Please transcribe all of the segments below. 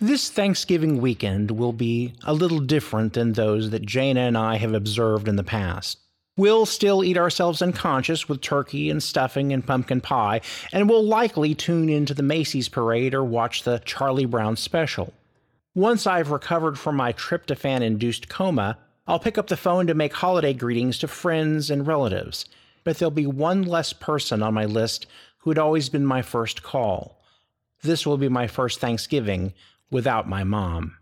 This Thanksgiving weekend will be a little different than those that Jana and I have observed in the past. We'll still eat ourselves unconscious with turkey and stuffing and pumpkin pie, and we'll likely tune into the Macy's parade or watch the Charlie Brown special. Once I've recovered from my tryptophan induced coma, I'll pick up the phone to make holiday greetings to friends and relatives, but there'll be one less person on my list who had always been my first call. This will be my first Thanksgiving without my mom.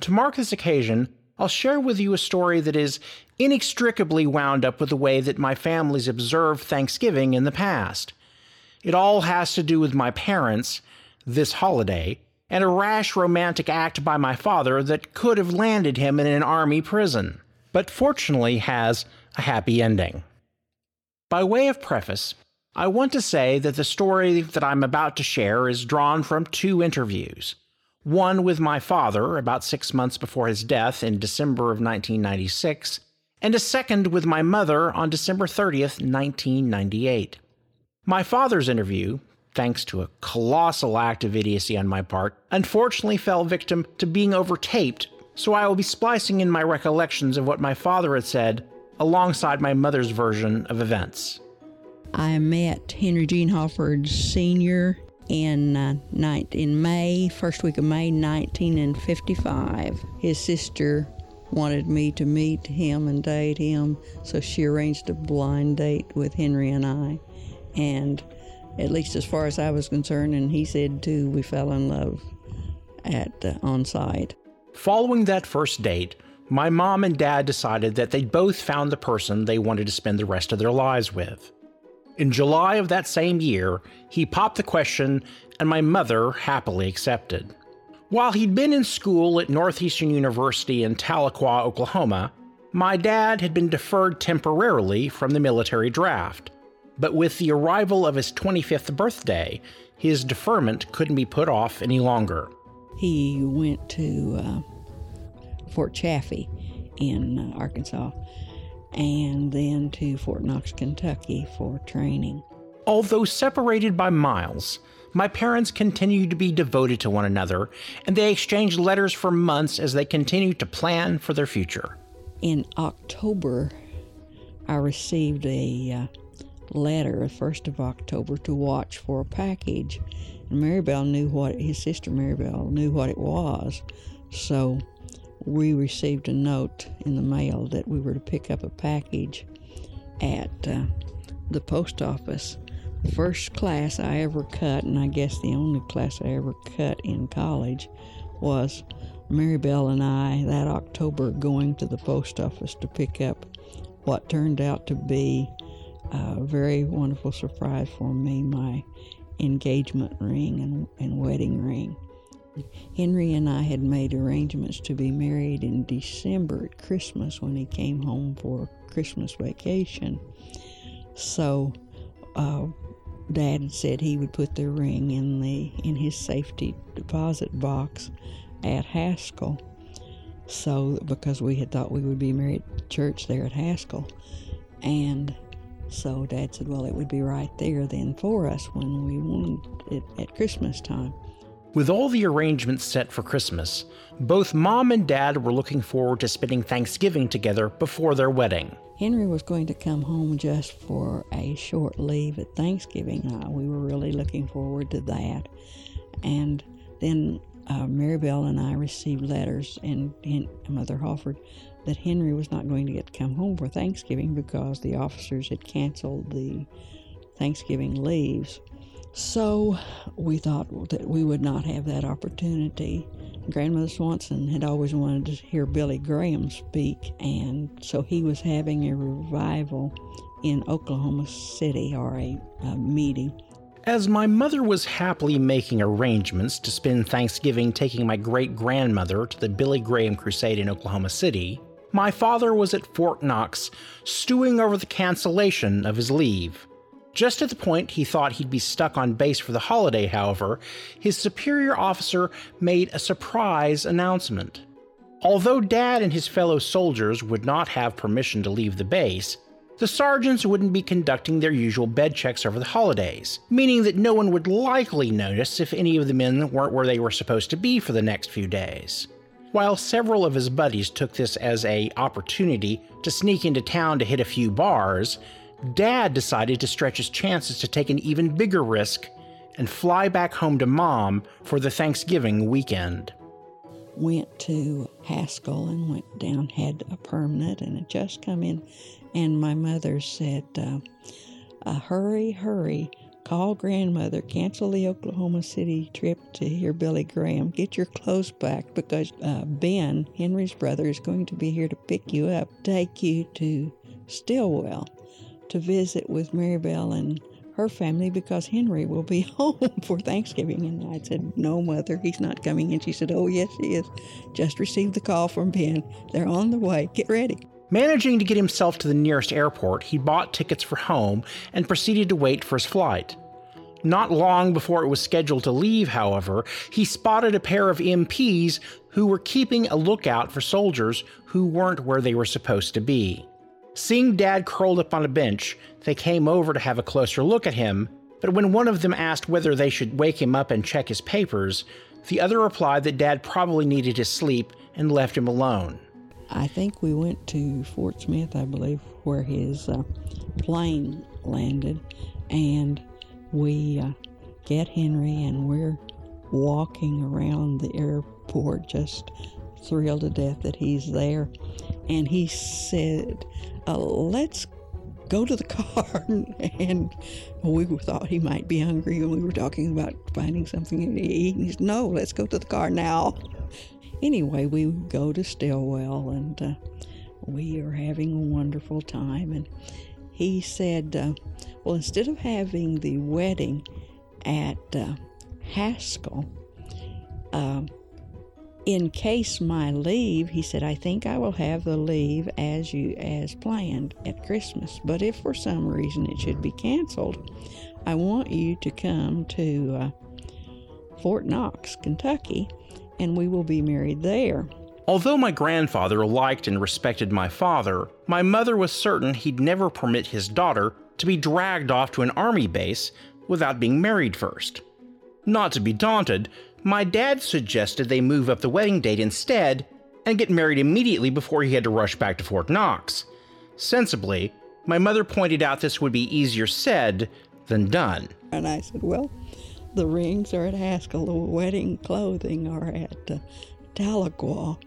To mark this occasion, I'll share with you a story that is inextricably wound up with the way that my family's observed Thanksgiving in the past. It all has to do with my parents, this holiday, and a rash romantic act by my father that could have landed him in an army prison, but fortunately has a happy ending. By way of preface, I want to say that the story that I'm about to share is drawn from two interviews one with my father about six months before his death in December of 1996, and a second with my mother on December 30th, 1998. My father's interview, thanks to a colossal act of idiocy on my part, unfortunately fell victim to being overtaped, so I will be splicing in my recollections of what my father had said alongside my mother's version of events. I met Henry Gene Hallford Sr in uh, night in May, first week of May, 1955. His sister wanted me to meet him and date him, so she arranged a blind date with Henry and I. And at least as far as I was concerned, and he said too, we fell in love at uh, on site. Following that first date, my mom and dad decided that they'd both found the person they wanted to spend the rest of their lives with. In July of that same year, he popped the question, and my mother happily accepted. While he'd been in school at Northeastern University in Tahlequah, Oklahoma, my dad had been deferred temporarily from the military draft. But with the arrival of his 25th birthday, his deferment couldn't be put off any longer. He went to uh, Fort Chaffee in uh, Arkansas and then to Fort Knox, Kentucky for training. Although separated by miles, my parents continued to be devoted to one another, and they exchanged letters for months as they continued to plan for their future. In October, I received a uh, letter, the 1st of October, to watch for a package. And Maribel knew what, his sister Maribel knew what it was. So we received a note in the mail that we were to pick up a package at uh, the post office. The first class I ever cut, and I guess the only class I ever cut in college, was Maribel and I that October going to the post office to pick up what turned out to be a very wonderful surprise for me my engagement ring and, and wedding ring. Henry and I had made arrangements to be married in December at Christmas when he came home for Christmas vacation. So, uh, Dad said he would put the ring in the in his safety deposit box at Haskell. So, because we had thought we would be married at church there at Haskell, and so Dad said, "Well, it would be right there then for us when we wanted it at Christmas time." With all the arrangements set for Christmas, both mom and dad were looking forward to spending Thanksgiving together before their wedding. Henry was going to come home just for a short leave at Thanksgiving. Uh, we were really looking forward to that. And then uh, Maribel and I received letters, and, and Mother Hallford, that Henry was not going to get to come home for Thanksgiving because the officers had canceled the Thanksgiving leaves. So we thought that we would not have that opportunity. Grandmother Swanson had always wanted to hear Billy Graham speak, and so he was having a revival in Oklahoma City or a, a meeting. As my mother was happily making arrangements to spend Thanksgiving taking my great grandmother to the Billy Graham Crusade in Oklahoma City, my father was at Fort Knox stewing over the cancellation of his leave. Just at the point he thought he'd be stuck on base for the holiday, however, his superior officer made a surprise announcement. Although Dad and his fellow soldiers would not have permission to leave the base, The sergeants wouldn't be conducting their usual bed checks over the holidays, meaning that no one would likely notice if any of the men weren't where they were supposed to be for the next few days. While several of his buddies took this as a opportunity to sneak into town to hit a few bars, Dad decided to stretch his chances to take an even bigger risk and fly back home to Mom for the Thanksgiving weekend. Went to Haskell and went down, had a permanent, and had just come in. And my mother said, uh, uh, Hurry, hurry, Call grandmother, cancel the Oklahoma City trip to hear Billy Graham. Get your clothes back because uh, Ben, Henry's brother, is going to be here to pick you up, take you to Stilwell to visit with Maribel and her family because Henry will be home for Thanksgiving. And I said, No, mother, he's not coming. And she said, Oh, yes, he is. Just received the call from Ben. They're on the way. Get ready. Managing to get himself to the nearest airport, he bought tickets for home and proceeded to wait for his flight. Not long before it was scheduled to leave, however, he spotted a pair of MPs who were keeping a lookout for soldiers who weren't where they were supposed to be. Seeing Dad curled up on a bench, they came over to have a closer look at him, but when one of them asked whether they should wake him up and check his papers, the other replied that Dad probably needed his sleep and left him alone. I think we went to Fort Smith, I believe, where his uh, plane landed, and we uh, get Henry, and we're walking around the airport, just thrilled to death that he's there. And he said, uh, "Let's go to the car." and we thought he might be hungry, and we were talking about finding something to eat. And he said, "No, let's go to the car now." anyway, we go to Stilwell, and uh, we are having a wonderful time. And he said, uh, Well, instead of having the wedding at uh, Haskell, um, in case my leave, he said, I think I will have the leave as you as planned at Christmas. But if for some reason it should be canceled, I want you to come to uh, Fort Knox, Kentucky, and we will be married there. Although my grandfather liked and respected my father, my mother was certain he'd never permit his daughter to be dragged off to an army base without being married first. Not to be daunted, my dad suggested they move up the wedding date instead and get married immediately before he had to rush back to Fort Knox. Sensibly, my mother pointed out this would be easier said than done. And I said, Well, the rings are at Haskell, the wedding clothing are at uh, Tahlequah,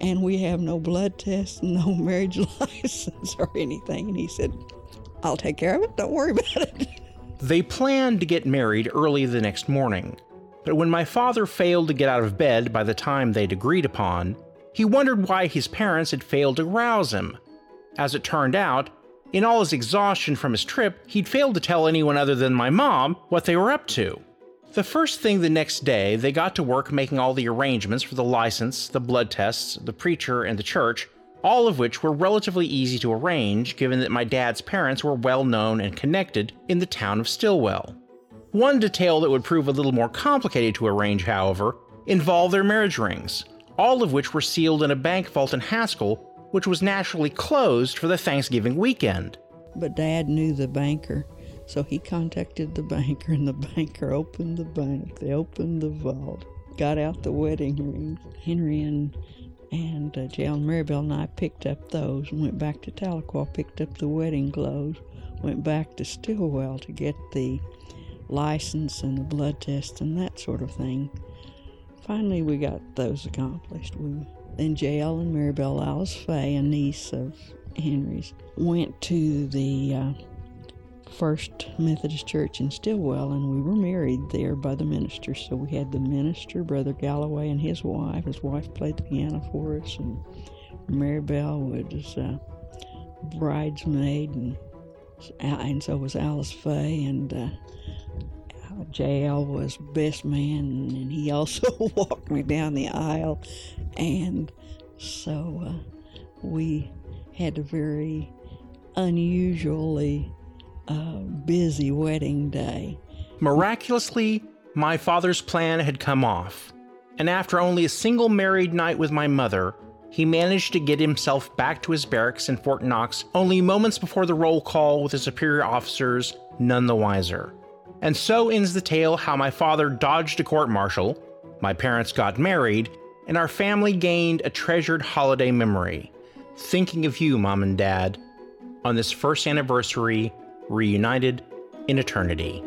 and we have no blood test, no marriage license or anything. And he said, I'll take care of it, don't worry about it. They planned to get married early the next morning, but when my father failed to get out of bed by the time they'd agreed upon, he wondered why his parents had failed to rouse him. As it turned out, in all his exhaustion from his trip, he'd failed to tell anyone other than my mom what they were up to. The first thing the next day, they got to work making all the arrangements for the license, the blood tests, the preacher, and the church, all of which were relatively easy to arrange given that my dad's parents were well known and connected in the town of Stilwell. One detail that would prove a little more complicated to arrange, however, involved their marriage rings, all of which were sealed in a bank vault in Haskell, which was naturally closed for the Thanksgiving weekend. But Dad knew the banker so he contacted the banker, and the banker opened the bank. They opened the vault, got out the wedding rings. Henry and and uh, and Maribel and I picked up those and went back to Tahlequah, picked up the wedding clothes, went back to Stilwell to get the license and the blood test and that sort of thing. Finally, we got those accomplished. We then JL and Maribel Alice Fay, a niece of Henry's, went to the uh, First Methodist Church in Stilwell, and we were married there by the minister. So we had the minister, Brother Galloway, and his wife. His wife played the piano for us, and Maribel was a bridesmaid, and and so was Alice Fay, and uh, JL was best man, and he also walked me down the aisle, and so uh, we had a very unusually a busy wedding day. Miraculously, my father's plan had come off, and after only a single married night with my mother, he managed to get himself back to his barracks in Fort Knox only moments before the roll call with his superior officers, none the wiser. And so ends the tale how my father dodged a court martial, my parents got married, and our family gained a treasured holiday memory. Thinking of you, Mom and Dad, on this first anniversary, reunited in eternity.